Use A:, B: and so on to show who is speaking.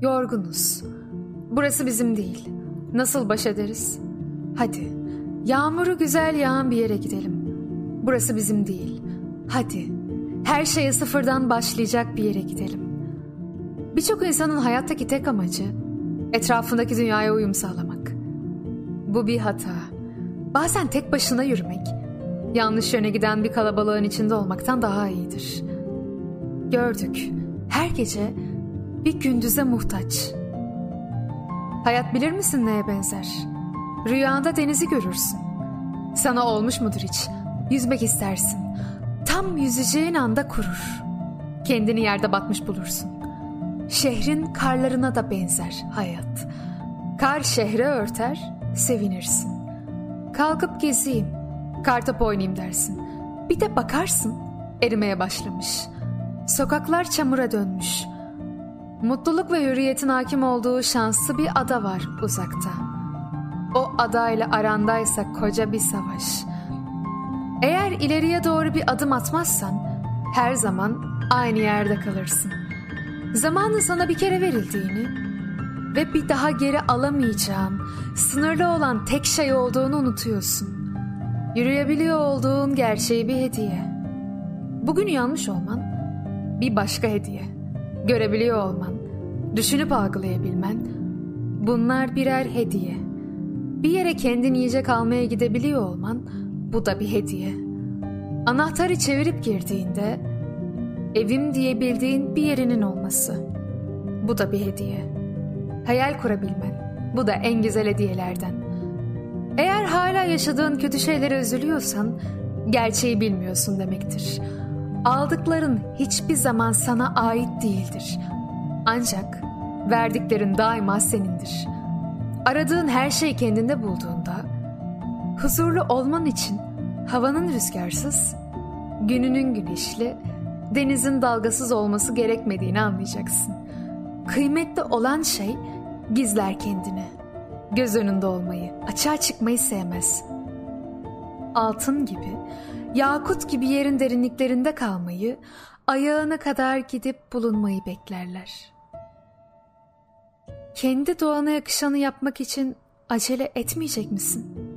A: Yorgunuz. Burası bizim değil. Nasıl baş ederiz? Hadi. Yağmuru güzel yağan bir yere gidelim. Burası bizim değil. Hadi. Her şeye sıfırdan başlayacak bir yere gidelim. Birçok insanın hayattaki tek amacı etrafındaki dünyaya uyum sağlamak. Bu bir hata. Bazen tek başına yürümek, yanlış yöne giden bir kalabalığın içinde olmaktan daha iyidir. Gördük. Her gece bir gündüze muhtaç. Hayat bilir misin neye benzer? Rüyanda denizi görürsün. Sana olmuş mudur hiç? Yüzmek istersin. Tam yüzeceğin anda kurur. Kendini yerde batmış bulursun. Şehrin karlarına da benzer hayat. Kar şehre örter, sevinirsin. Kalkıp gezeyim, kartop oynayayım dersin. Bir de bakarsın, erimeye başlamış. Sokaklar çamura dönmüş. Mutluluk ve hürriyetin hakim olduğu şanslı bir ada var uzakta. O adayla arandaysa koca bir savaş. Eğer ileriye doğru bir adım atmazsan her zaman aynı yerde kalırsın. Zamanın sana bir kere verildiğini ve bir daha geri alamayacağın, sınırlı olan tek şey olduğunu unutuyorsun. Yürüyebiliyor olduğun gerçeği bir hediye. Bugün yanlış olman bir başka hediye. Görebiliyor olman, düşünüp algılayabilmen bunlar birer hediye. Bir yere kendin yiyecek almaya gidebiliyor olman bu da bir hediye. Anahtarı çevirip girdiğinde evim diyebildiğin bir yerinin olması. Bu da bir hediye. Hayal kurabilmen. Bu da en güzel hediyelerden. Eğer hala yaşadığın kötü şeylere üzülüyorsan gerçeği bilmiyorsun demektir. Aldıkların hiçbir zaman sana ait değildir. Ancak verdiklerin daima senindir. Aradığın her şeyi kendinde bulduğunda huzurlu olman için havanın rüzgarsız, gününün güneşli, denizin dalgasız olması gerekmediğini anlayacaksın. Kıymetli olan şey gizler kendini. Göz önünde olmayı, açığa çıkmayı sevmez. Altın gibi, yakut gibi yerin derinliklerinde kalmayı, ayağına kadar gidip bulunmayı beklerler. Kendi doğana yakışanı yapmak için acele etmeyecek misin?''